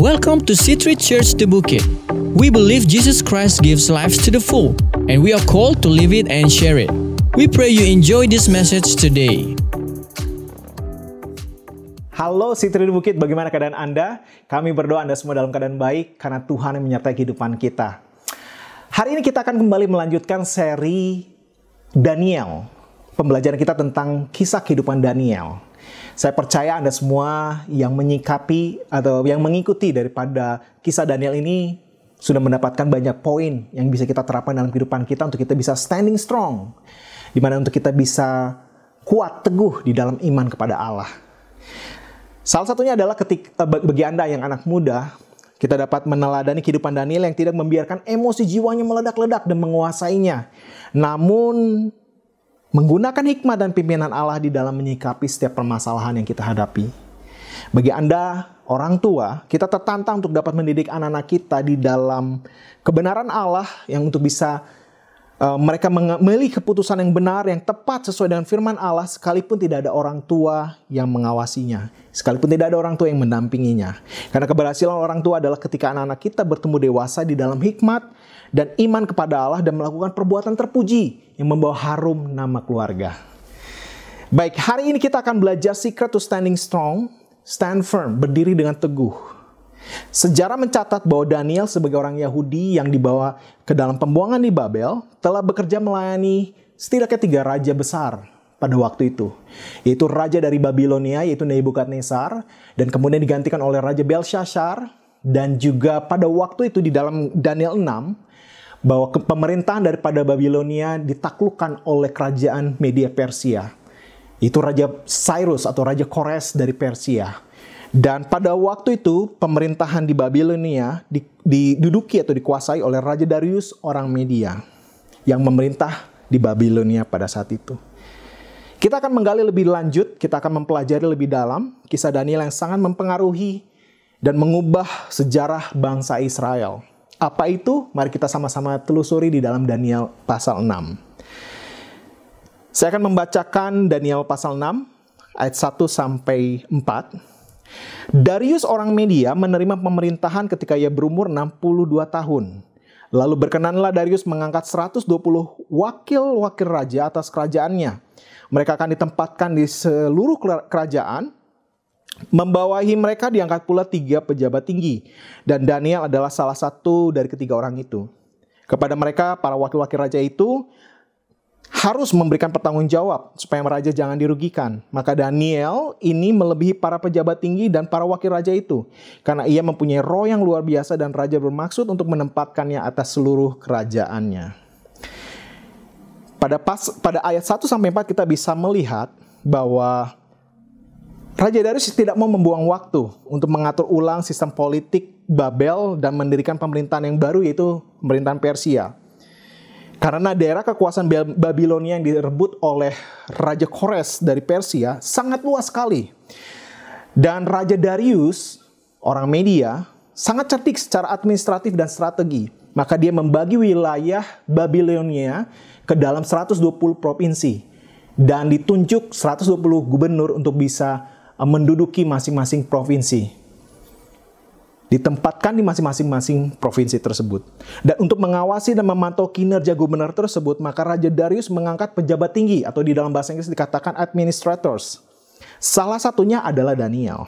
Welcome to Citri Church The Bukit. We believe Jesus Christ gives life to the full, and we are called to live it and share it. We pray you enjoy this message today. Halo Sitri di Bukit, bagaimana keadaan Anda? Kami berdoa Anda semua dalam keadaan baik karena Tuhan yang menyertai kehidupan kita. Hari ini kita akan kembali melanjutkan seri Daniel. Pembelajaran kita tentang kisah kehidupan Daniel. Saya percaya Anda semua yang menyikapi atau yang mengikuti daripada kisah Daniel ini sudah mendapatkan banyak poin yang bisa kita terapkan dalam kehidupan kita untuk kita bisa standing strong. Di mana untuk kita bisa kuat teguh di dalam iman kepada Allah. Salah satunya adalah ketika bagi Anda yang anak muda, kita dapat meneladani kehidupan Daniel yang tidak membiarkan emosi jiwanya meledak-ledak dan menguasainya. Namun menggunakan hikmat dan pimpinan Allah di dalam menyikapi setiap permasalahan yang kita hadapi. Bagi Anda, orang tua, kita tertantang untuk dapat mendidik anak-anak kita di dalam kebenaran Allah yang untuk bisa uh, mereka memilih keputusan yang benar, yang tepat sesuai dengan firman Allah, sekalipun tidak ada orang tua yang mengawasinya, sekalipun tidak ada orang tua yang mendampinginya. Karena keberhasilan orang tua adalah ketika anak-anak kita bertemu dewasa di dalam hikmat dan iman kepada Allah dan melakukan perbuatan terpuji yang membawa harum nama keluarga. Baik, hari ini kita akan belajar secret to standing strong, stand firm, berdiri dengan teguh. Sejarah mencatat bahwa Daniel sebagai orang Yahudi yang dibawa ke dalam pembuangan di Babel telah bekerja melayani setidaknya tiga raja besar pada waktu itu. Yaitu raja dari Babilonia yaitu Nebukadnezar dan kemudian digantikan oleh raja Belshazzar dan juga pada waktu itu di dalam Daniel 6 bahwa pemerintahan daripada Babilonia ditaklukkan oleh kerajaan Media Persia. Itu Raja Cyrus atau Raja Kores dari Persia. Dan pada waktu itu pemerintahan di Babilonia diduduki atau dikuasai oleh Raja Darius orang Media yang memerintah di Babilonia pada saat itu. Kita akan menggali lebih lanjut, kita akan mempelajari lebih dalam kisah Daniel yang sangat mempengaruhi dan mengubah sejarah bangsa Israel. Apa itu? Mari kita sama-sama telusuri di dalam Daniel pasal 6. Saya akan membacakan Daniel pasal 6 ayat 1 sampai 4. Darius orang Media menerima pemerintahan ketika ia berumur 62 tahun. Lalu berkenanlah Darius mengangkat 120 wakil-wakil raja atas kerajaannya. Mereka akan ditempatkan di seluruh kerajaan Membawahi mereka diangkat pula tiga pejabat tinggi. Dan Daniel adalah salah satu dari ketiga orang itu. Kepada mereka, para wakil-wakil raja itu harus memberikan pertanggung jawab supaya raja jangan dirugikan. Maka Daniel ini melebihi para pejabat tinggi dan para wakil raja itu. Karena ia mempunyai roh yang luar biasa dan raja bermaksud untuk menempatkannya atas seluruh kerajaannya. Pada pas pada ayat 1 sampai 4 kita bisa melihat bahwa Raja Darius tidak mau membuang waktu untuk mengatur ulang sistem politik Babel dan mendirikan pemerintahan yang baru yaitu pemerintahan Persia. Karena daerah kekuasaan Babilonia yang direbut oleh Raja Kores dari Persia sangat luas sekali. Dan Raja Darius, orang media, sangat cerdik secara administratif dan strategi. Maka dia membagi wilayah Babilonia ke dalam 120 provinsi. Dan ditunjuk 120 gubernur untuk bisa menduduki masing-masing provinsi. Ditempatkan di masing-masing provinsi tersebut. Dan untuk mengawasi dan memantau kinerja gubernur tersebut, maka Raja Darius mengangkat pejabat tinggi atau di dalam bahasa Inggris dikatakan administrators. Salah satunya adalah Daniel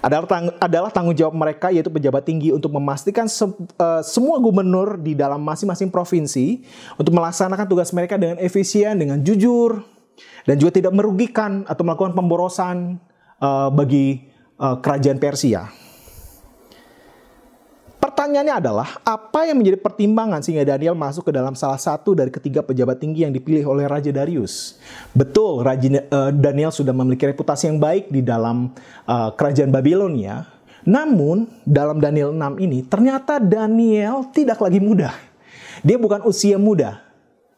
adalah, tang adalah tanggung jawab mereka yaitu pejabat tinggi untuk memastikan se uh, semua gubernur di dalam masing-masing provinsi untuk melaksanakan tugas mereka dengan efisien, dengan jujur, dan juga tidak merugikan atau melakukan pemborosan uh, bagi uh, kerajaan Persia. Pertanyaannya adalah, apa yang menjadi pertimbangan sehingga Daniel masuk ke dalam salah satu dari ketiga pejabat tinggi yang dipilih oleh Raja Darius? Betul, Raja uh, Daniel sudah memiliki reputasi yang baik di dalam uh, kerajaan Babilonia. Namun, dalam Daniel 6 ini, ternyata Daniel tidak lagi muda. Dia bukan usia muda.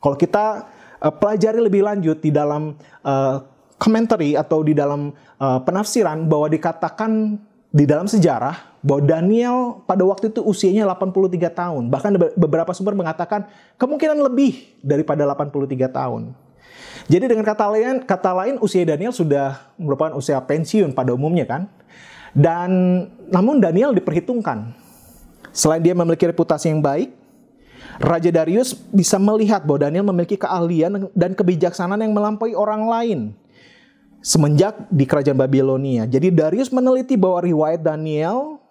Kalau kita uh, pelajari lebih lanjut di dalam uh, commentary atau di dalam uh, penafsiran bahwa dikatakan di dalam sejarah bahwa Daniel pada waktu itu usianya 83 tahun. Bahkan beberapa sumber mengatakan kemungkinan lebih daripada 83 tahun. Jadi dengan kata lain, kata lain usia Daniel sudah merupakan usia pensiun pada umumnya kan. Dan namun Daniel diperhitungkan. Selain dia memiliki reputasi yang baik, Raja Darius bisa melihat bahwa Daniel memiliki keahlian dan kebijaksanaan yang melampaui orang lain semenjak di kerajaan Babilonia. Jadi Darius meneliti bahwa riwayat Daniel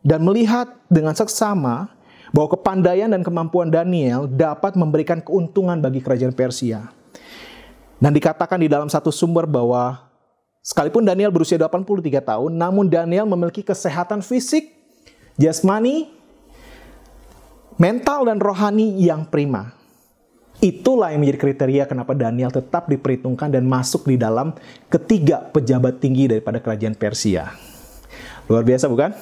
dan melihat dengan seksama bahwa kepandaian dan kemampuan Daniel dapat memberikan keuntungan bagi kerajaan Persia. Dan dikatakan di dalam satu sumber bahwa Sekalipun Daniel berusia 83 tahun, namun Daniel memiliki kesehatan fisik, jasmani, mental dan rohani yang prima. Itulah yang menjadi kriteria kenapa Daniel tetap diperhitungkan dan masuk di dalam ketiga pejabat tinggi daripada kerajaan Persia. Luar biasa bukan?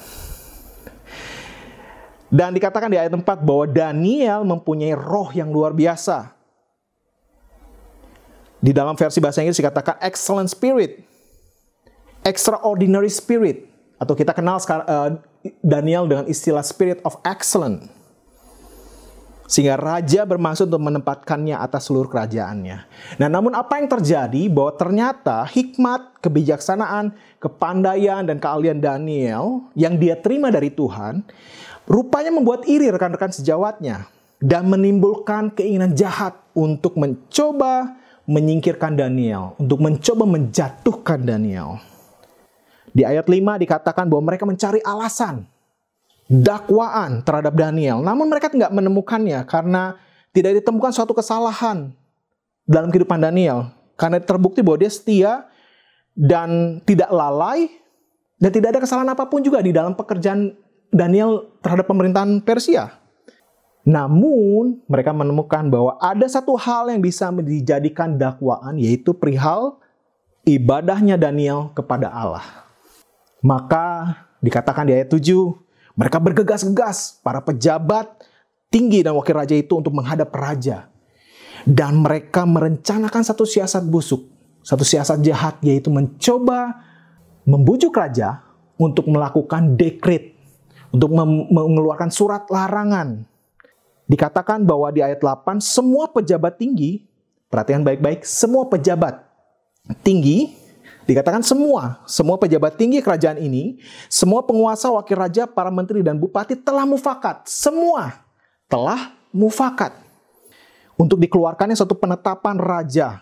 Dan dikatakan di ayat 4 bahwa Daniel mempunyai roh yang luar biasa. Di dalam versi bahasa Inggris dikatakan excellent spirit extraordinary spirit atau kita kenal uh, Daniel dengan istilah spirit of excellence. Sehingga raja bermaksud untuk menempatkannya atas seluruh kerajaannya. Nah, namun apa yang terjadi bahwa ternyata hikmat, kebijaksanaan, kepandaian dan keahlian Daniel yang dia terima dari Tuhan rupanya membuat iri rekan-rekan sejawatnya dan menimbulkan keinginan jahat untuk mencoba menyingkirkan Daniel, untuk mencoba menjatuhkan Daniel. Di ayat 5 dikatakan bahwa mereka mencari alasan, dakwaan terhadap Daniel. Namun mereka tidak menemukannya karena tidak ditemukan suatu kesalahan dalam kehidupan Daniel. Karena terbukti bahwa dia setia dan tidak lalai dan tidak ada kesalahan apa pun juga di dalam pekerjaan Daniel terhadap pemerintahan Persia. Namun mereka menemukan bahwa ada satu hal yang bisa dijadikan dakwaan yaitu perihal ibadahnya Daniel kepada Allah. Maka dikatakan di ayat 7, mereka bergegas-gegas para pejabat tinggi dan wakil raja itu untuk menghadap raja. Dan mereka merencanakan satu siasat busuk, satu siasat jahat yaitu mencoba membujuk raja untuk melakukan dekret, untuk mengeluarkan surat larangan. Dikatakan bahwa di ayat 8 semua pejabat tinggi, perhatian baik-baik, semua pejabat tinggi Dikatakan semua, semua pejabat tinggi kerajaan ini, semua penguasa, wakil raja, para menteri dan bupati telah mufakat. Semua telah mufakat. Untuk dikeluarkannya satu penetapan raja.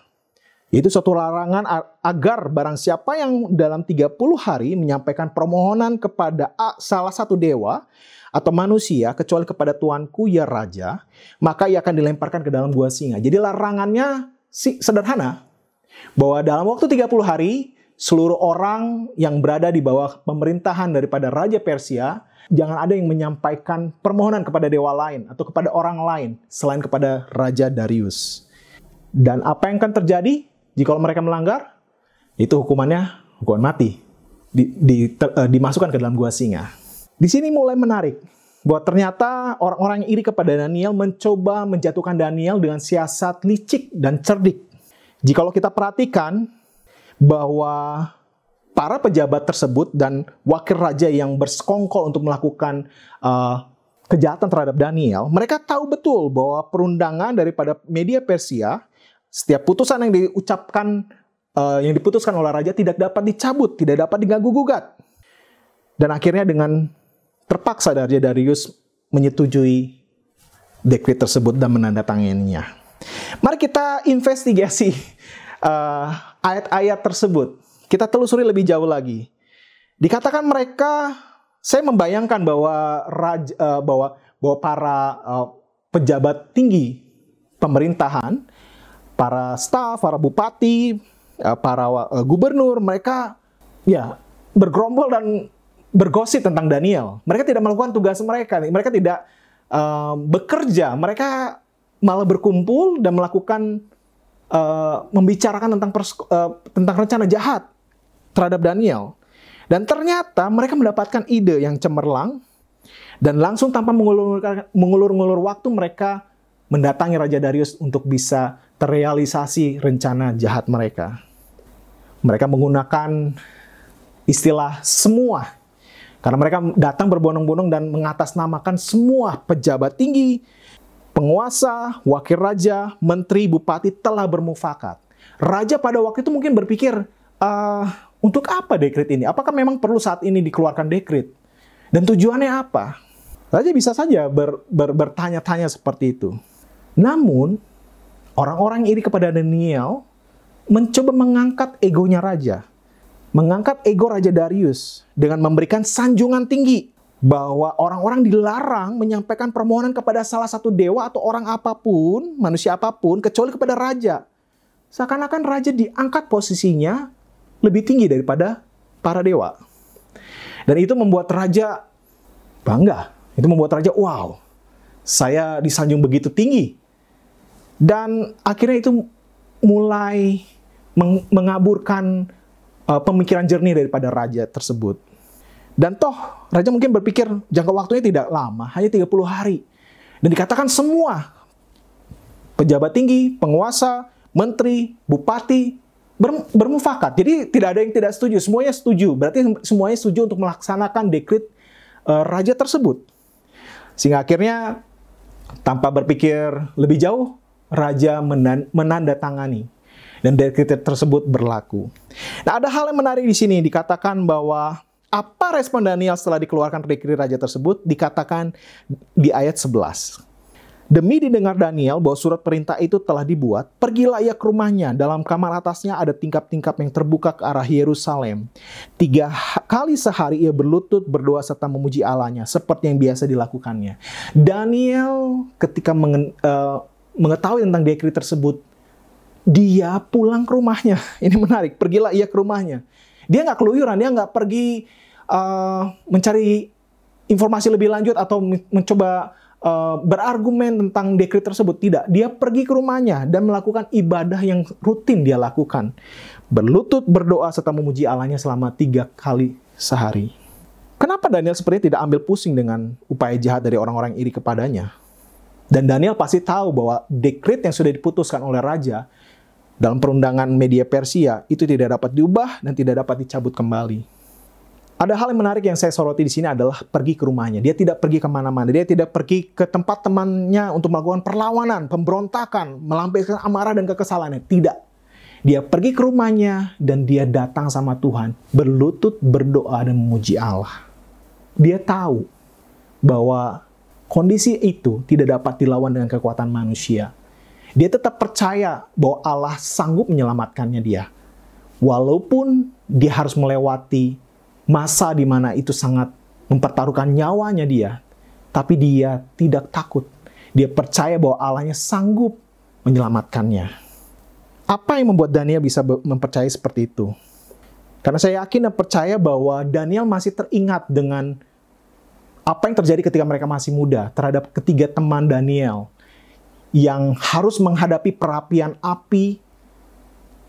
Yaitu suatu larangan agar barang siapa yang dalam 30 hari menyampaikan permohonan kepada salah satu dewa atau manusia kecuali kepada tuanku ya raja, maka ia akan dilemparkan ke dalam gua singa. Jadi larangannya sederhana, bahwa dalam waktu 30 hari seluruh orang yang berada di bawah pemerintahan daripada Raja Persia, jangan ada yang menyampaikan permohonan kepada dewa lain atau kepada orang lain selain kepada Raja Darius. Dan apa yang akan terjadi jika mereka melanggar? Itu hukumannya hukuman mati. Di, di, ter, uh, dimasukkan ke dalam gua singa. Di sini mulai menarik bahwa ternyata orang-orang yang iri kepada Daniel mencoba menjatuhkan Daniel dengan siasat licik dan cerdik. Jikalau kita perhatikan, bahwa para pejabat tersebut dan wakil raja yang bersekongkol untuk melakukan uh, kejahatan terhadap Daniel, mereka tahu betul bahwa perundangan daripada media Persia, setiap putusan yang diucapkan, uh, yang diputuskan oleh raja tidak dapat dicabut, tidak dapat diganggu gugat. Dan akhirnya dengan terpaksa Raja Darius menyetujui dekret tersebut dan menandatanganinya. Mari kita investigasi uh, ayat-ayat tersebut. Kita telusuri lebih jauh lagi. Dikatakan mereka, saya membayangkan bahwa raja, uh, bahwa bahwa para uh, pejabat tinggi pemerintahan, para staf, para bupati, uh, para uh, gubernur, mereka ya bergerombol dan bergosip tentang Daniel. Mereka tidak melakukan tugas mereka, mereka tidak uh, bekerja, mereka malah berkumpul dan melakukan uh, membicarakan tentang uh, tentang rencana jahat terhadap Daniel. Dan ternyata mereka mendapatkan ide yang cemerlang dan langsung tanpa mengulur-ngulur waktu mereka mendatangi Raja Darius untuk bisa terrealisasi rencana jahat mereka. Mereka menggunakan istilah semua karena mereka datang berbondong-bondong dan mengatasnamakan semua pejabat tinggi, penguasa, wakil raja, menteri, bupati telah bermufakat. Raja pada waktu itu mungkin berpikir, uh, Untuk apa dekrit ini? Apakah memang perlu saat ini dikeluarkan dekrit? Dan tujuannya apa? Raja bisa saja ber, ber, bertanya-tanya seperti itu. Namun, orang-orang iri kepada Daniel mencoba mengangkat egonya raja. Mengangkat ego Raja Darius dengan memberikan sanjungan tinggi bahwa orang-orang dilarang menyampaikan permohonan kepada salah satu dewa atau orang apa pun, manusia apa pun, kecuali kepada raja. Seakan-akan raja diangkat posisinya lebih tinggi daripada para dewa. Dan itu membuat raja bangga. Itu membuat raja, wow, saya disanjung begitu tinggi. Dan akhirnya itu mulai meng mengaburkan uh, pemikiran jernih daripada raja tersebut. Dan toh, raja mungkin berpikir jangka waktunya tidak lama, hanya 30 hari. Dan dikatakan semua pejabat tinggi, penguasa, menteri, bupati, bermufakat. Jadi tidak ada yang tidak setuju, semuanya setuju. Berarti semuanya setuju untuk melaksanakan dekrit uh, raja tersebut. Sehingga akhirnya tanpa berpikir lebih jauh, raja menan menandatangani dan dekrit tersebut berlaku. Nah, ada hal yang menarik di sini dikatakan bahwa apa respon Daniel setelah dikeluarkan dekrit raja tersebut dikatakan di ayat 11. Demi didengar Daniel bahwa surat perintah itu telah dibuat, pergilah ia ke rumahnya. Dalam kamar atasnya ada tingkap-tingkap yang terbuka ke arah Yerusalem. Tiga kali sehari ia berlutut, berdoa serta memuji Allahnya, seperti yang biasa dilakukannya. Daniel ketika uh, mengetahui tentang dekrit tersebut, dia pulang ke rumahnya. Ini menarik, pergilah ia ke rumahnya. Dia nggak keluyuran, dia nggak pergi uh, mencari informasi lebih lanjut atau mencoba uh, berargumen tentang dekret tersebut. Tidak, dia pergi ke rumahnya dan melakukan ibadah yang rutin dia lakukan. Berlutut, berdoa, serta memuji Allahnya selama tiga kali sehari. Kenapa Daniel sepertinya tidak ambil pusing dengan upaya jahat dari orang-orang iri kepadanya? Dan Daniel pasti tahu bahwa dekret yang sudah diputuskan oleh raja dalam perundangan media Persia itu tidak dapat diubah dan tidak dapat dicabut kembali. Ada hal yang menarik yang saya soroti di sini adalah pergi ke rumahnya. Dia tidak pergi ke mana-mana. Dia tidak pergi ke tempat temannya untuk melakukan perlawanan, pemberontakan, melampiaskan amarah dan kekesalannya. Tidak. Dia pergi ke rumahnya dan dia datang sama Tuhan, berlutut, berdoa, dan memuji Allah. Dia tahu bahwa kondisi itu tidak dapat dilawan dengan kekuatan manusia. Dia tetap percaya bahwa Allah sanggup menyelamatkannya dia. Walaupun dia harus melewati masa di mana itu sangat mempertaruhkan nyawanya dia, tapi dia tidak takut. Dia percaya bahwa Allahnya sanggup menyelamatkannya. Apa yang membuat Daniel bisa mempercayai seperti itu? Karena saya yakin dan percaya bahwa Daniel masih teringat dengan apa yang terjadi ketika mereka masih muda terhadap ketiga teman Daniel yang harus menghadapi perapian api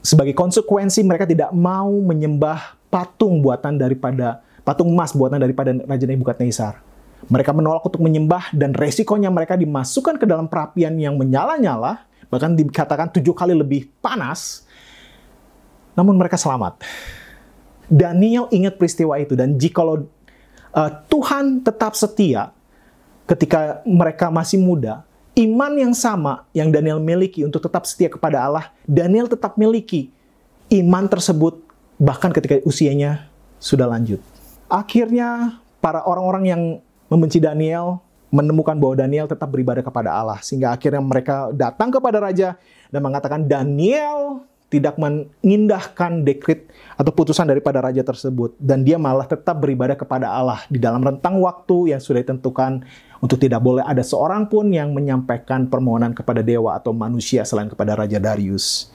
sebagai konsekuensi mereka tidak mau menyembah patung buatan daripada patung emas buatan daripada Raja Nebukadnezar. Mereka menolak untuk menyembah dan resikonya mereka dimasukkan ke dalam perapian yang menyala-nyala, bahkan dikatakan tujuh kali lebih panas. Namun mereka selamat. Daniel ingat peristiwa itu dan jikalau uh, Tuhan tetap setia ketika mereka masih muda, iman yang sama yang Daniel miliki untuk tetap setia kepada Allah, Daniel tetap miliki iman tersebut bahkan ketika usianya sudah lanjut. Akhirnya para orang-orang yang membenci Daniel menemukan bahwa Daniel tetap beribadah kepada Allah sehingga akhirnya mereka datang kepada raja dan mengatakan Daniel tidak mengindahkan dekrit atau putusan daripada raja tersebut dan dia malah tetap beribadah kepada Allah di dalam rentang waktu yang sudah ditentukan untuk tidak boleh ada seorang pun yang menyampaikan permohonan kepada dewa atau manusia selain kepada raja Darius.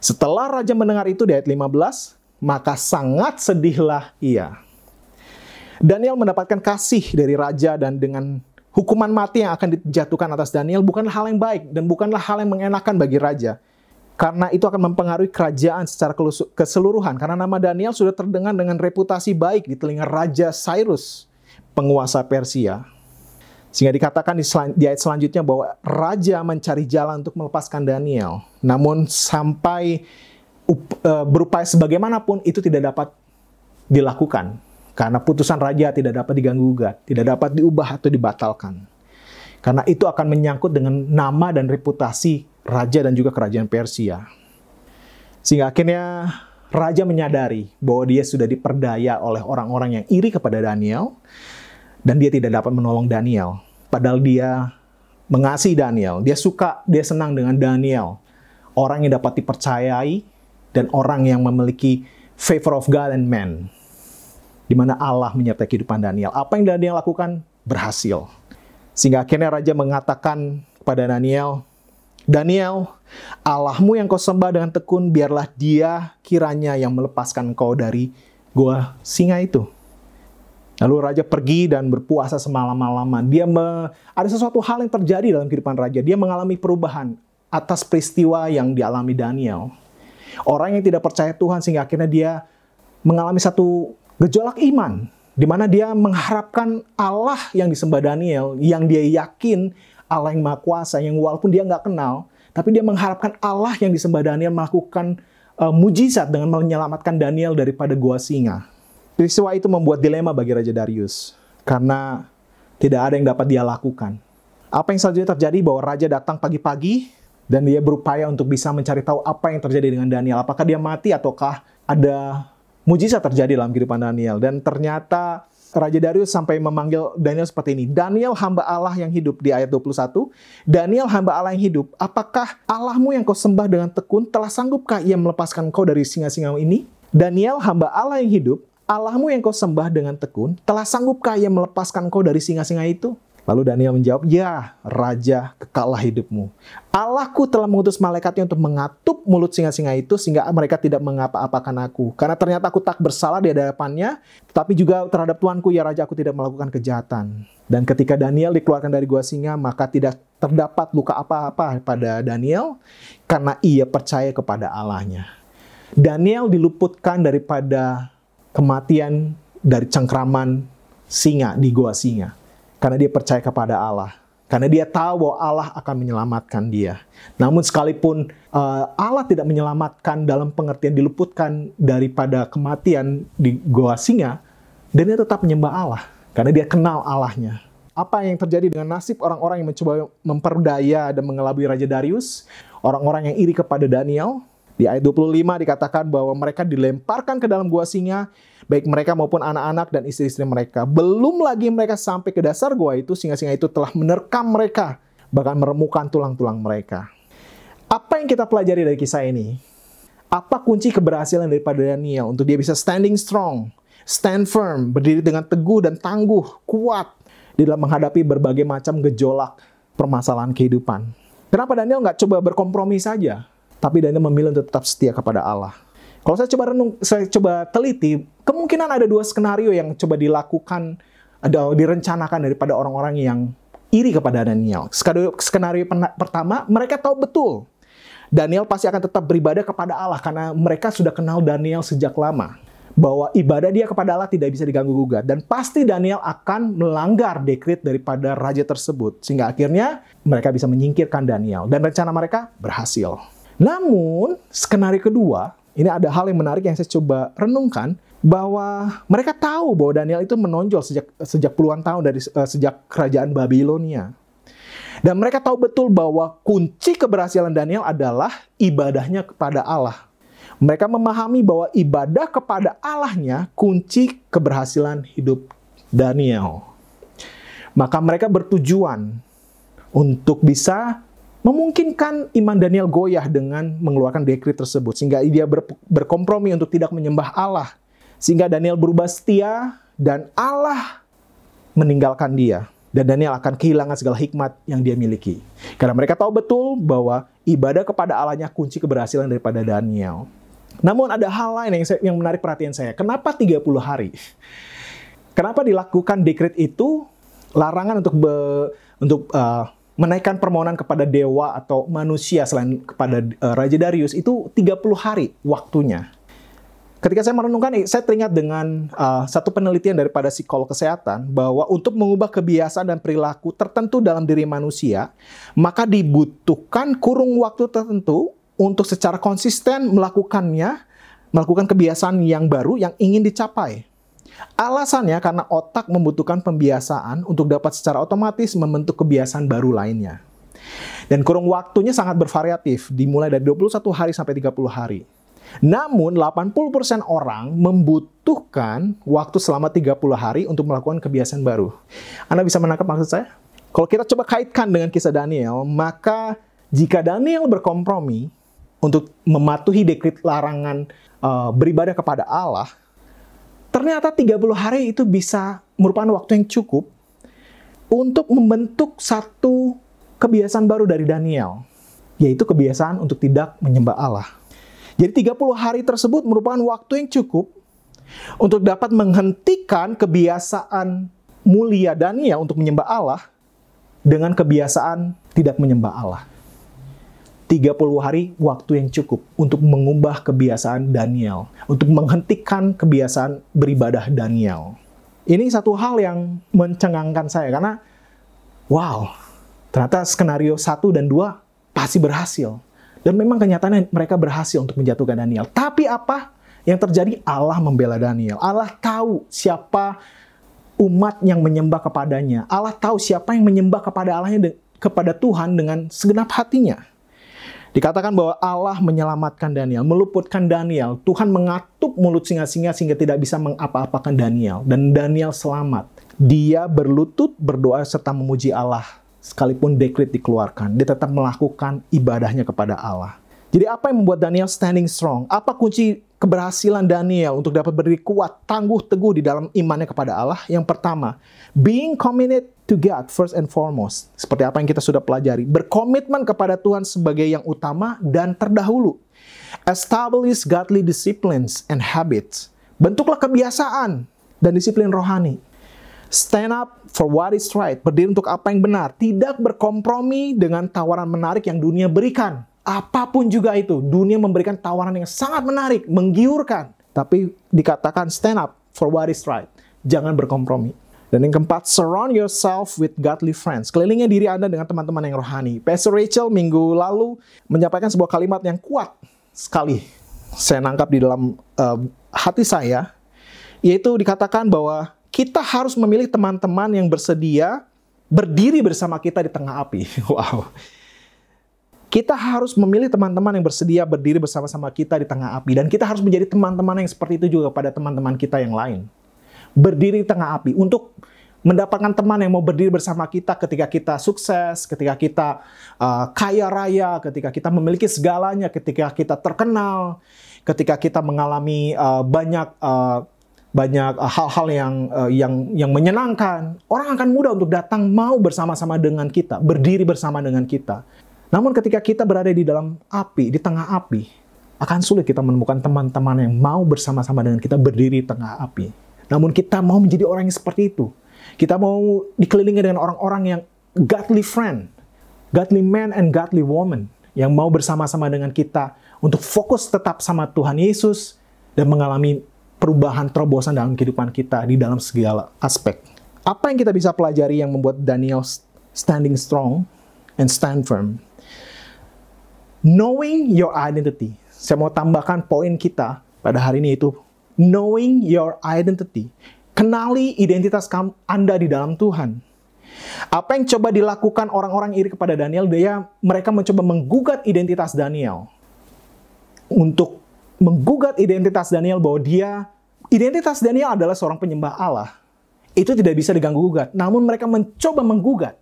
Setelah raja mendengar itu di ayat 15, maka sangat sedihlah ia. Daniel mendapatkan kasih dari raja dan dengan hukuman mati yang akan dijatuhkan atas Daniel bukanlah hal yang baik dan bukanlah hal yang mengenakan bagi raja. Karena itu akan mempengaruhi kerajaan secara keseluruhan. Karena nama Daniel sudah terdengar dengan reputasi baik di telinga Raja Cyrus, penguasa Persia. Sehingga dikatakan di, di ayat selanjutnya bahwa raja mencari jalan untuk melepaskan Daniel. Namun sampai uh, berupaya sebagaimanapun itu tidak dapat dilakukan karena putusan raja tidak dapat diganggu gugat, tidak dapat diubah atau dibatalkan. Karena itu akan menyangkut dengan nama dan reputasi raja dan juga kerajaan Persia. Sehingga akhirnya raja menyadari bahwa dia sudah diperdaya oleh orang-orang yang iri kepada Daniel dan dia tidak dapat menolong Daniel. Padahal dia mengasihi Daniel, dia suka, dia senang dengan Daniel. Orang yang dapat dipercayai dan orang yang memiliki favor of God and man. Di mana Allah menyertai kehidupan Daniel. Apa yang Daniel lakukan berhasil. Sehingga akhirnya raja mengatakan kepada Daniel, Daniel, Allahmu yang kau sembah dengan tekun, biarlah dia kiranya yang melepaskan kau dari gua singa itu. Lalu raja pergi dan berpuasa semalam-malaman. Dia me, ada sesuatu hal yang terjadi dalam kehidupan raja. Dia mengalami perubahan atas peristiwa yang dialami Daniel. Orang yang tidak percaya Tuhan sehingga akhirnya dia mengalami satu gejolak iman di mana dia mengharapkan Allah yang disembah Daniel, yang dia yakin Allah yang Maha Kuasa yang walaupun dia nggak kenal, tapi dia mengharapkan Allah yang disembah Daniel melakukan uh, mujizat dengan menyelamatkan Daniel daripada gua singa. Peristiwa itu membuat dilema bagi Raja Darius karena tidak ada yang dapat dia lakukan. Apa yang selanjutnya terjadi bahwa raja datang pagi-pagi dan dia berupaya untuk bisa mencari tahu apa yang terjadi dengan Daniel. Apakah dia mati ataukah ada mujizat terjadi dalam kehidupan Daniel dan ternyata Raja Darius sampai memanggil Daniel seperti ini. Daniel hamba Allah yang hidup di ayat 21. Daniel hamba Allah yang hidup. Apakah Allahmu yang kau sembah dengan tekun telah sanggupkah ia melepaskan kau dari singa-singa ini? Daniel hamba Allah yang hidup. Allahmu yang kau sembah dengan tekun telah sanggupkah ia melepaskan kau dari singa-singa itu? Lalu Daniel menjawab, Ya, Raja, kekalah hidupmu. Allahku telah mengutus malaikatnya untuk mengatup mulut singa-singa itu sehingga mereka tidak mengapa-apakan aku. Karena ternyata aku tak bersalah di hadapannya, tetapi juga terhadap Tuanku, ya Raja, aku tidak melakukan kejahatan. Dan ketika Daniel dikeluarkan dari gua singa, maka tidak terdapat luka apa-apa pada Daniel karena ia percaya kepada Allahnya. Daniel diluputkan daripada kematian dari cengkraman singa di gua singa karena dia percaya kepada Allah. Karena dia tahu bahwa Allah akan menyelamatkan dia. Namun sekalipun uh, Allah tidak menyelamatkan dalam pengertian diluputkan daripada kematian di goa singa, dan dia tetap menyembah Allah. Karena dia kenal Allahnya. Apa yang terjadi dengan nasib orang-orang yang mencoba memperdaya dan mengelabui Raja Darius? Orang-orang yang iri kepada Daniel, di ayat 25 dikatakan bahwa mereka dilemparkan ke dalam gua singa, baik mereka maupun anak-anak dan istri-istri mereka. Belum lagi mereka sampai ke dasar gua itu, singa-singa itu telah menerkam mereka, bahkan meremukan tulang-tulang mereka. Apa yang kita pelajari dari kisah ini? Apa kunci keberhasilan daripada Daniel untuk dia bisa standing strong, stand firm, berdiri dengan teguh dan tangguh, kuat di dalam menghadapi berbagai macam gejolak permasalahan kehidupan? Kenapa Daniel nggak coba berkompromi saja? Tapi Daniel memilih untuk tetap setia kepada Allah. Kalau saya coba renung, saya coba teliti, kemungkinan ada dua skenario yang coba dilakukan atau direncanakan daripada orang-orang yang iri kepada Daniel. Skenario, skenario pertama, mereka tahu betul Daniel pasti akan tetap beribadah kepada Allah karena mereka sudah kenal Daniel sejak lama. Bahwa ibadah dia kepada Allah tidak bisa diganggu gugat. Dan pasti Daniel akan melanggar dekrit daripada raja tersebut. Sehingga akhirnya mereka bisa menyingkirkan Daniel. Dan rencana mereka berhasil. Namun, skenario kedua, ini ada hal yang menarik yang saya coba renungkan bahwa mereka tahu bahwa Daniel itu menonjol sejak sejak puluhan tahun dari uh, sejak kerajaan Babilonia. Dan mereka tahu betul bahwa kunci keberhasilan Daniel adalah ibadahnya kepada Allah. Mereka memahami bahwa ibadah kepada Allahnya kunci keberhasilan hidup Daniel. Maka mereka bertujuan untuk bisa memungkinkan iman Daniel goyah dengan mengeluarkan dekrit tersebut sehingga dia ber, berkompromi untuk tidak menyembah Allah. Sehingga Daniel berubah setia dan Allah meninggalkan dia. Dan Daniel akan kehilangan segala hikmat yang dia miliki. Karena mereka tahu betul bahwa ibadah kepada Allahnya kunci keberhasilan daripada Daniel. Namun ada hal lain yang, saya, yang menarik perhatian saya. Kenapa 30 hari? Kenapa dilakukan dekrit itu? Larangan untuk be, untuk uh, menaikkan permohonan kepada dewa atau manusia selain kepada uh, Raja Darius itu 30 hari waktunya. Ketika saya merenungkan, saya teringat dengan uh, satu penelitian daripada psikolog kesehatan bahwa untuk mengubah kebiasaan dan perilaku tertentu dalam diri manusia, maka dibutuhkan kurung waktu tertentu untuk secara konsisten melakukannya, melakukan kebiasaan yang baru yang ingin dicapai. Alasannya karena otak membutuhkan pembiasaan untuk dapat secara otomatis membentuk kebiasaan baru lainnya. Dan kurung waktunya sangat bervariatif, dimulai dari 21 hari sampai 30 hari. Namun 80% orang membutuhkan waktu selama 30 hari untuk melakukan kebiasaan baru. Anda bisa menangkap maksud saya? Kalau kita coba kaitkan dengan kisah Daniel, maka jika Daniel berkompromi untuk mematuhi dekrit larangan uh, beribadah kepada Allah, ternyata 30 hari itu bisa merupakan waktu yang cukup untuk membentuk satu kebiasaan baru dari Daniel, yaitu kebiasaan untuk tidak menyembah Allah. Jadi 30 hari tersebut merupakan waktu yang cukup untuk dapat menghentikan kebiasaan mulia Daniel untuk menyembah Allah dengan kebiasaan tidak menyembah Allah. 30 hari waktu yang cukup untuk mengubah kebiasaan Daniel, untuk menghentikan kebiasaan beribadah Daniel. Ini satu hal yang mencengangkan saya karena wow, ternyata skenario 1 dan 2 pasti berhasil. Dan memang kenyataannya mereka berhasil untuk menjatuhkan Daniel. Tapi apa yang terjadi? Allah membela Daniel. Allah tahu siapa umat yang menyembah kepadanya. Allah tahu siapa yang menyembah kepada Allahnya kepada Tuhan dengan segenap hatinya. Dikatakan bahwa Allah menyelamatkan Daniel, meluputkan Daniel. Tuhan mengatup mulut singa-singa sehingga tidak bisa mengapa-apakan Daniel. Dan Daniel selamat. Dia berlutut, berdoa, serta memuji Allah sekalipun dekrit dikeluarkan, dia tetap melakukan ibadahnya kepada Allah. Jadi apa yang membuat Daniel standing strong? Apa kunci keberhasilan Daniel untuk dapat berdiri kuat, tangguh teguh di dalam imannya kepada Allah? Yang pertama, being committed to God first and foremost. Seperti apa yang kita sudah pelajari. Berkomitmen kepada Tuhan sebagai yang utama dan terdahulu. Establish godly disciplines and habits. Bentuklah kebiasaan dan disiplin rohani. Stand up for what is right, berdiri untuk apa yang benar, tidak berkompromi dengan tawaran menarik yang dunia berikan. Apa pun juga itu, dunia memberikan tawaran yang sangat menarik, menggiurkan. Tapi dikatakan stand up for what is right. Jangan berkompromi. Dan yang keempat, surround yourself with godly friends. Kelilingi diri Anda dengan teman-teman yang rohani. Pastor Rachel minggu lalu menyampaikan sebuah kalimat yang kuat sekali. Saya nangkap di dalam uh, hati saya, yaitu dikatakan bahwa kita harus memilih teman-teman yang bersedia berdiri bersama kita di tengah api. Wow. Kita harus memilih teman-teman yang bersedia berdiri bersama-sama kita di tengah api. Dan kita harus menjadi teman-teman yang seperti itu juga pada teman-teman kita yang lain. Berdiri di tengah api untuk mendapatkan teman yang mau berdiri bersama kita ketika kita sukses, ketika kita uh, kaya raya, ketika kita memiliki segalanya, ketika kita terkenal, ketika kita mengalami uh, banyak uh, banyak uh, hal-hal yang uh, yang yang menyenangkan, orang akan mudah untuk datang mau bersama-sama dengan kita, berdiri bersama dengan kita. Namun ketika kita berada di dalam api, di tengah api, akan sulit kita menemukan teman-teman yang mau bersama-sama dengan kita berdiri di tengah api. Namun kita mau menjadi orang yang seperti itu. Kita mau dikelilingi dengan orang-orang yang godly friend, godly man and godly woman yang mau bersama-sama dengan kita untuk fokus tetap sama Tuhan Yesus dan mengalami perubahan terobosan dalam kehidupan kita di dalam segala aspek. Apa yang kita bisa pelajari yang membuat Daniel standing strong and stand firm? Knowing your identity. Saya mau tambahkan poin kita pada hari ini itu knowing your identity. Kenali identitas kamu, Anda di dalam Tuhan. Apa yang coba dilakukan orang-orang iri kepada Daniel, dia mereka mencoba menggugat identitas Daniel untuk menggugat identitas Daniel bahwa dia identitas Daniel adalah seorang penyembah Allah. Itu tidak bisa diganggu gugat. Namun mereka mencoba menggugat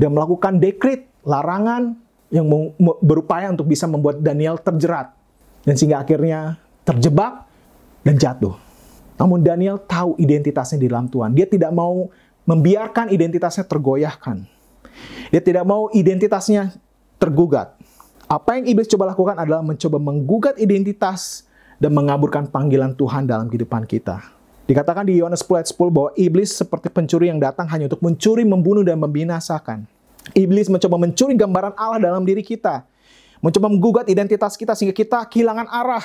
dan melakukan dekrit, larangan yang berupaya untuk bisa membuat Daniel terjerat dan sehingga akhirnya terjebak dan jatuh. Namun Daniel tahu identitasnya di dalam Tuhan. Dia tidak mau membiarkan identitasnya tergoyahkan. Dia tidak mau identitasnya tergugat. Apa yang iblis coba lakukan adalah mencoba menggugat identitas dan mengaburkan panggilan Tuhan dalam kehidupan kita. Dikatakan di Yohanes 10 ayat 10 bahwa iblis seperti pencuri yang datang hanya untuk mencuri, membunuh, dan membinasakan. Iblis mencoba mencuri gambaran Allah dalam diri kita. Mencoba menggugat identitas kita sehingga kita kehilangan arah.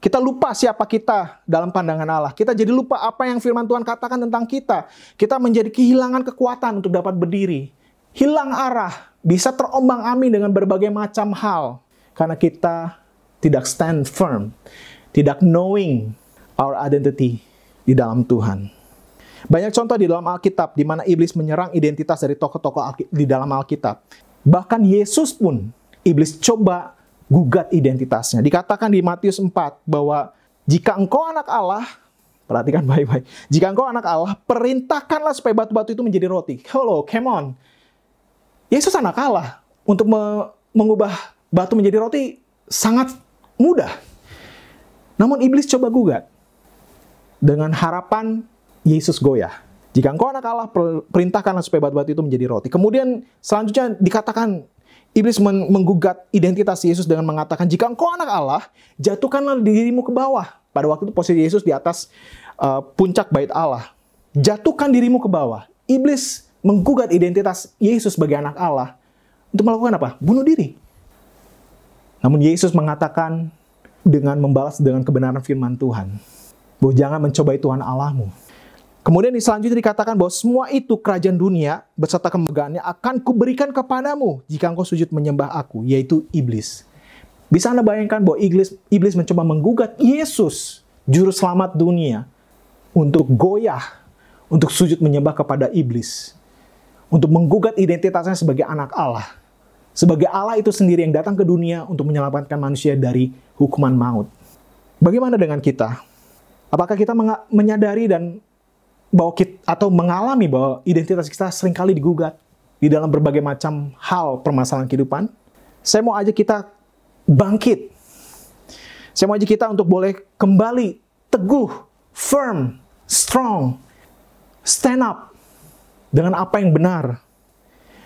Kita lupa siapa kita dalam pandangan Allah. Kita jadi lupa apa yang firman Tuhan katakan tentang kita. Kita menjadi kehilangan kekuatan untuk dapat berdiri. Hilang arah, bisa terombang ambing dengan berbagai macam hal karena kita tidak stand firm, tidak knowing our identity di dalam Tuhan. Banyak contoh di dalam Alkitab di mana iblis menyerang identitas dari tokoh-tokoh di dalam Alkitab. Bahkan Yesus pun iblis coba menggugat identitasnya. Dikatakan di Matius 4 bahwa jika engkau anak Allah, perhatikan baik-baik. Jika engkau anak Allah, perintahkanlah supaya batu-batu itu menjadi roti. Hello, come on. Yesus anak Allah. Untuk me mengubah batu menjadi roti sangat mudah. Namun iblis coba gugat. Dengan harapan Yesus goyah. Jika engkau anak Allah, perintahkanlah supaya batu-batu itu menjadi roti. Kemudian selanjutnya dikatakan Iblis menggugat identitas Yesus dengan mengatakan, jika engkau anak Allah, jatuhkanlah dirimu ke bawah. Pada waktu itu posisi Yesus di atas uh, puncak bait Allah. Jatuhkan dirimu ke bawah. Iblis menggugat identitas Yesus sebagai anak Allah untuk melakukan apa? Bunuh diri. Namun Yesus mengatakan dengan membalas dengan kebenaran firman Tuhan. Bahwa jangan mencobai Tuhan Allahmu. Kemudian di selanjutnya dikatakan bahwa semua itu kerajaan dunia beserta kemegahannya akan kuberikan kepadamu jika engkau sujud menyembah aku, yaitu iblis. Bisa Anda bayangkan bahwa iblis, iblis mencoba menggugat Yesus, juru selamat dunia, untuk goyah, untuk sujud menyembah kepada iblis. Untuk menggugat identitasnya sebagai anak Allah. Sebagai Allah itu sendiri yang datang ke dunia untuk menyelamatkan manusia dari hukuman maut. Bagaimana dengan kita? Apakah kita menyadari dan bahwa kita, atau mengalami bahwa identitas kita sering kali digugat di dalam berbagai macam hal permasalahan kehidupan, saya mau ajak kita bangkit. Saya mau ajak kita untuk boleh kembali teguh, firm, strong, stand up dengan apa yang benar.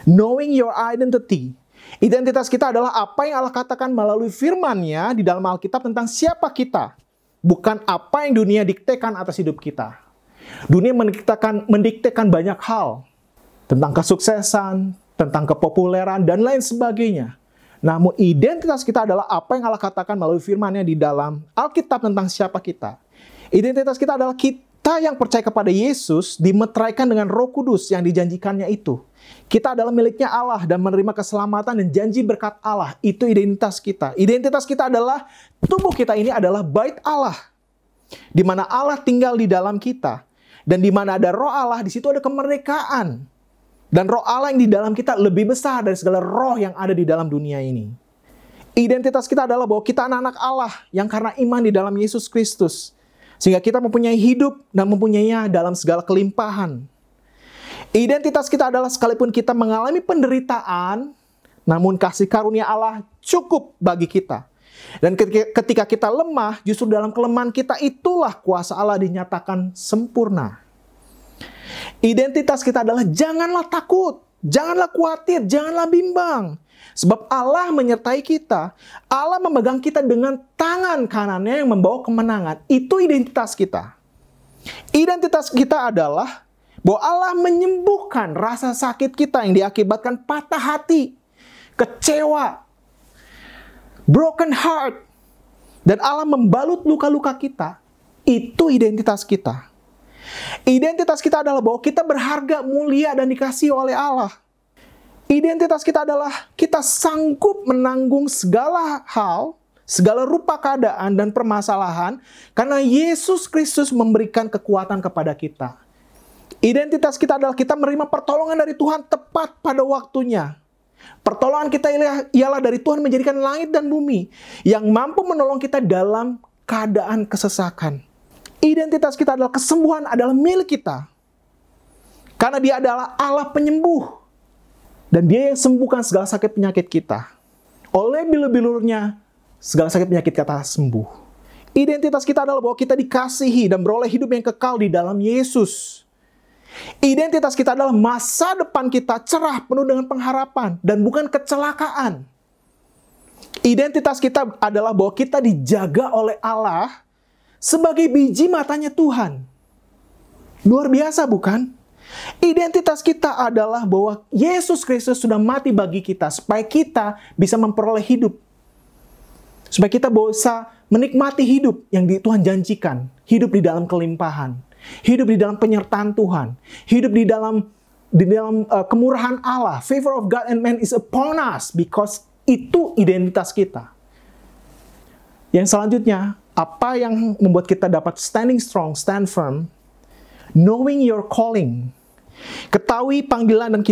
Knowing your identity. Identitas kita adalah apa yang Allah katakan melalui firman-Nya di dalam Alkitab tentang siapa kita. Bukan apa yang dunia diktekan atas hidup kita. Dunia mendiktekan, mendiktekan banyak hal tentang kesuksesan, tentang kepopuleran, dan lain sebagainya. Namun identitas kita adalah apa yang Allah katakan melalui firman-Nya di dalam Alkitab tentang siapa kita. Identitas kita adalah kita yang percaya kepada Yesus dimeteraikan dengan roh kudus yang dijanjikannya itu. Kita adalah miliknya Allah dan menerima keselamatan dan janji berkat Allah. Itu identitas kita. Identitas kita adalah tubuh kita ini adalah bait Allah. Di mana Allah tinggal di dalam kita. Dan di mana ada roh Allah, di situ ada kemerdekaan. Dan roh Allah yang di dalam kita lebih besar dari segala roh yang ada di dalam dunia ini. Identitas kita adalah bahwa kita anak-anak Allah yang karena iman di dalam Yesus Kristus. Sehingga kita mempunyai hidup dan mempunyainya dalam segala kelimpahan. Identitas kita adalah sekalipun kita mengalami penderitaan, namun kasih karunia Allah cukup bagi kita. Dan ketika kita lemah, justru dalam kelemahan kita itulah kuasa Allah dinyatakan sempurna. Identitas kita adalah janganlah takut, janganlah khawatir, janganlah bimbang. Sebab Allah menyertai kita. Allah memegang kita dengan tangan kanannya yang membawa kemenangan. Itu identitas kita. Identitas kita adalah bahwa Allah menyembuhkan rasa sakit kita yang diakibatkan patah hati, kecewa, broken heart, dan Allah membalut luka-luka kita, itu identitas kita. Identitas kita adalah bahwa kita berharga, mulia, dan dikasih oleh Allah. Identitas kita adalah kita sanggup menanggung segala hal, segala rupa keadaan dan permasalahan, karena Yesus Kristus memberikan kekuatan kepada kita. Identitas kita adalah kita menerima pertolongan dari Tuhan tepat pada waktunya. Pertolongan kita ialah dari Tuhan menjadikan langit dan bumi yang mampu menolong kita dalam keadaan kesesakan. Identitas kita adalah kesembuhan adalah milik kita. Karena dia adalah Allah penyembuh. Dan dia yang sembuhkan segala sakit penyakit kita. Oleh bilur-bilurnya, segala sakit penyakit kita sembuh. Identitas kita adalah bahwa kita dikasihi dan beroleh hidup yang kekal di dalam Yesus. Identitas kita adalah masa depan kita cerah penuh dengan pengharapan dan bukan kecelakaan. Identitas kita adalah bahwa kita dijaga oleh Allah sebagai biji matanya Tuhan. Luar biasa bukan? Identitas kita adalah bahwa Yesus Kristus sudah mati bagi kita supaya kita bisa memperoleh hidup. Supaya kita bisa menikmati hidup yang Tuhan janjikan, hidup di dalam kelimpahan hidup di dalam penyertaan Tuhan, hidup di dalam di dalam uh, kemurahan Allah. Favor of God and man is upon us because itu identitas kita. Yang selanjutnya, apa yang membuat kita dapat standing strong, stand firm, knowing your calling. Ketahui panggilan dan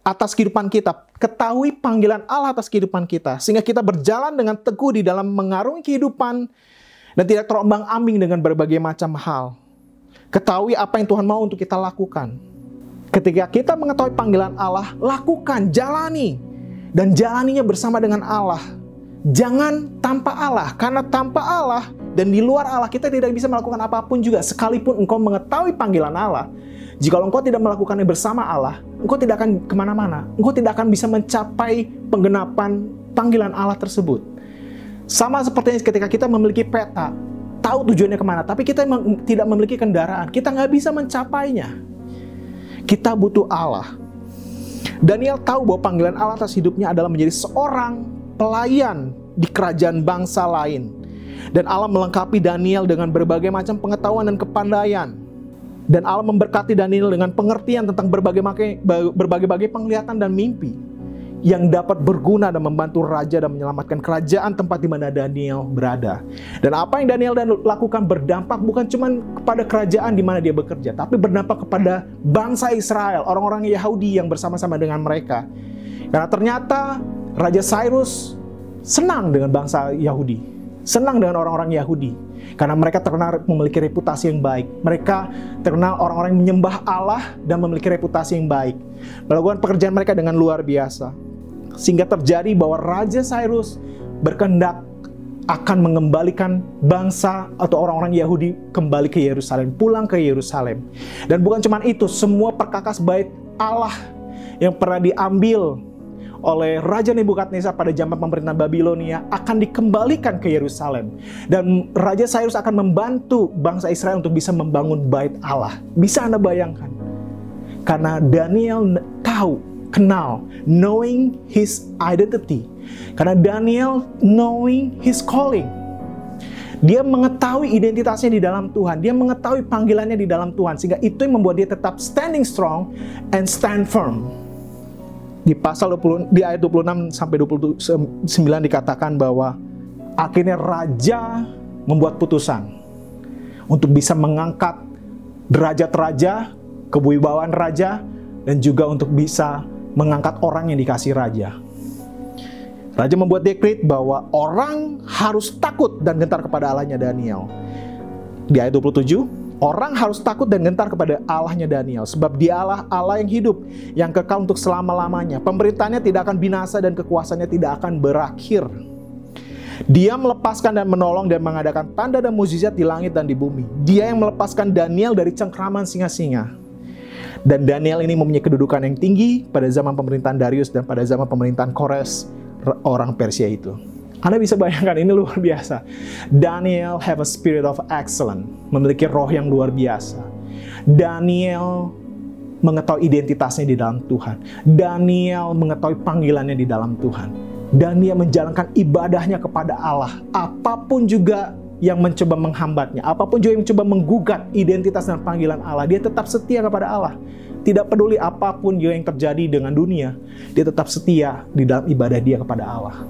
atas kehidupan kita, ketahui panggilan Allah atas kehidupan kita, sehingga kita berjalan dengan teguh di dalam mengarungi kehidupan dan tidak terombang-ambing dengan berbagai macam hal. Ketahui apa yang Tuhan mau untuk kita lakukan. Ketika kita mengetahui panggilan Allah, lakukan, jalani, dan jalaninya bersama dengan Allah. Jangan tanpa Allah, karena tanpa Allah dan di luar Allah kita tidak bisa melakukan apa pun juga. Sekalipun engkau mengetahui panggilan Allah, jika engkau tidak melakukannya bersama Allah, engkau tidak akan ke mana-mana. Engkau tidak akan bisa mencapai penggenapan panggilan Allah tersebut. Sama seperti ketika kita memiliki peta, tahu tujuannya ke mana, tapi kita tidak memiliki kendaraan, kita nggak bisa mencapainya. Kita butuh Allah. Daniel tahu bahwa panggilan Allah atas hidupnya adalah menjadi seorang pelayan di kerajaan bangsa lain. Dan Allah melengkapi Daniel dengan berbagai macam pengetahuan dan kepandaian. Dan Allah memberkati Daniel dengan pengertian tentang berbagai berbagai penglihatan dan mimpi yang dapat berguna dan membantu raja dan menyelamatkan kerajaan tempat di mana Daniel berada. Dan apa yang Daniel dan lakukan berdampak bukan cuma kepada kerajaan di mana dia bekerja, tapi berdampak kepada bangsa Israel, orang-orang Yahudi yang bersama-sama dengan mereka. Karena ternyata Raja Cyrus senang dengan bangsa Yahudi, senang dengan orang-orang Yahudi, karena mereka terkenal memiliki reputasi yang baik. Mereka terkenal orang-orang yang menyembah Allah dan memiliki reputasi yang baik. Melakukan pekerjaan mereka dengan luar biasa. Sehingga terjadi bahwa Raja Cyrus berkehendak akan mengembalikan bangsa atau orang-orang Yahudi kembali ke Yerusalem, pulang ke Yerusalem. Dan bukan cuma itu, semua perkakas bait Allah yang pernah diambil oleh Raja Nebukadnezar pada zaman pemerintahan Babilonia akan dikembalikan ke Yerusalem. Dan Raja Cyrus akan membantu bangsa Israel untuk bisa membangun bait Allah. Bisa Anda bayangkan? Karena Daniel tahu, kenal, knowing his identity. Karena Daniel knowing his calling. Dia mengetahui identitasnya di dalam Tuhan. Dia mengetahui panggilannya di dalam Tuhan. Sehingga itu yang membuat dia tetap standing strong and stand firm di pasal 20 di ayat 26 sampai 29 dikatakan bahwa akhirnya raja membuat putusan untuk bisa mengangkat derajat raja, kewibawaan raja dan juga untuk bisa mengangkat orang yang dikasih raja. Raja membuat dekret bahwa orang harus takut dan gentar kepada Allahnya Daniel. Di ayat 27, Orang harus takut dan gentar kepada Allahnya Daniel, sebab dia Allah, yang hidup, yang kekal untuk selama-lamanya. Pemerintahnya tidak akan binasa dan kekuasaannya tidak akan berakhir. Dia melepaskan dan menolong dan mengadakan tanda dan mukjizat di langit dan di bumi. Dia yang melepaskan Daniel dari cengkraman singa-singa. Dan Daniel ini mempunyai kedudukan yang tinggi pada zaman pemerintahan Darius dan pada zaman pemerintahan Kores, orang Persia itu. Anda bisa bayangkan ini luar biasa. Daniel have a spirit of excellence, memiliki roh yang luar biasa. Daniel mengetahui identitasnya di dalam Tuhan. Daniel mengetahui panggilannya di dalam Tuhan. Daniel menjalankan ibadahnya kepada Allah. Apa pun juga yang mencoba menghambatnya, apa pun juga yang mencoba menggugat identitas dan panggilan Allah, dia tetap setia kepada Allah. Tidak peduli apa pun juga yang terjadi dengan dunia, dia tetap setia di dalam ibadah dia kepada Allah.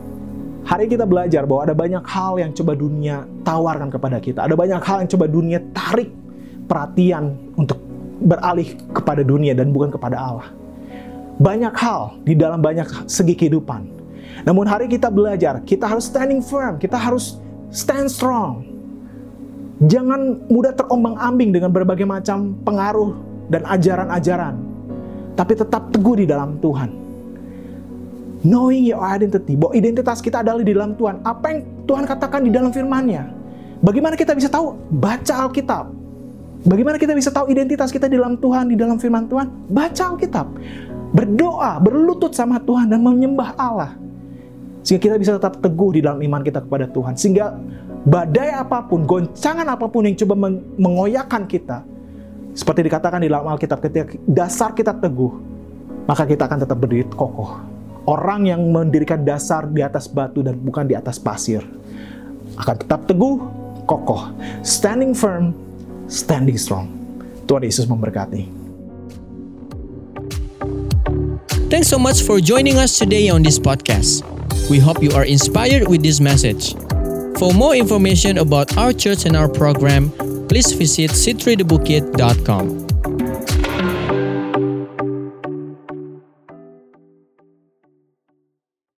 Hari kita belajar bahwa ada banyak hal yang coba dunia tawarkan kepada kita. Ada banyak hal yang coba dunia tarik perhatian untuk beralih kepada dunia dan bukan kepada Allah. Banyak hal di dalam banyak segi kehidupan. Namun hari kita belajar, kita harus standing firm, kita harus stand strong. Jangan mudah terombang-ambing dengan berbagai macam pengaruh dan ajaran-ajaran. Tapi tetap teguh di dalam Tuhan Knowing your identity, bahwa identitas kita adalah di dalam Tuhan. Apa yang Tuhan katakan di dalam firman-Nya? Bagaimana kita bisa tahu? Baca Alkitab. Bagaimana kita bisa tahu identitas kita di dalam Tuhan, di dalam firman Tuhan? Baca Alkitab. Berdoa, berlutut sama Tuhan dan menyembah Allah. Sehingga kita bisa tetap teguh di dalam iman kita kepada Tuhan. Sehingga badai apa pun, goncangan apa pun yang coba mengoyakkan kita, seperti dikatakan di dalam Alkitab, ketika dasar kita teguh, maka kita akan tetap berdiri kokoh. Orang yang mendirikan dasar di atas batu dan bukan di atas pasir akan tetap teguh, kokoh, standing firm, standing strong. Tuhan Yesus memberkati. Thanks so much for joining us today on this podcast. We hope you are inspired with this message. For more information about our church and our program, please visit citridebukit.com.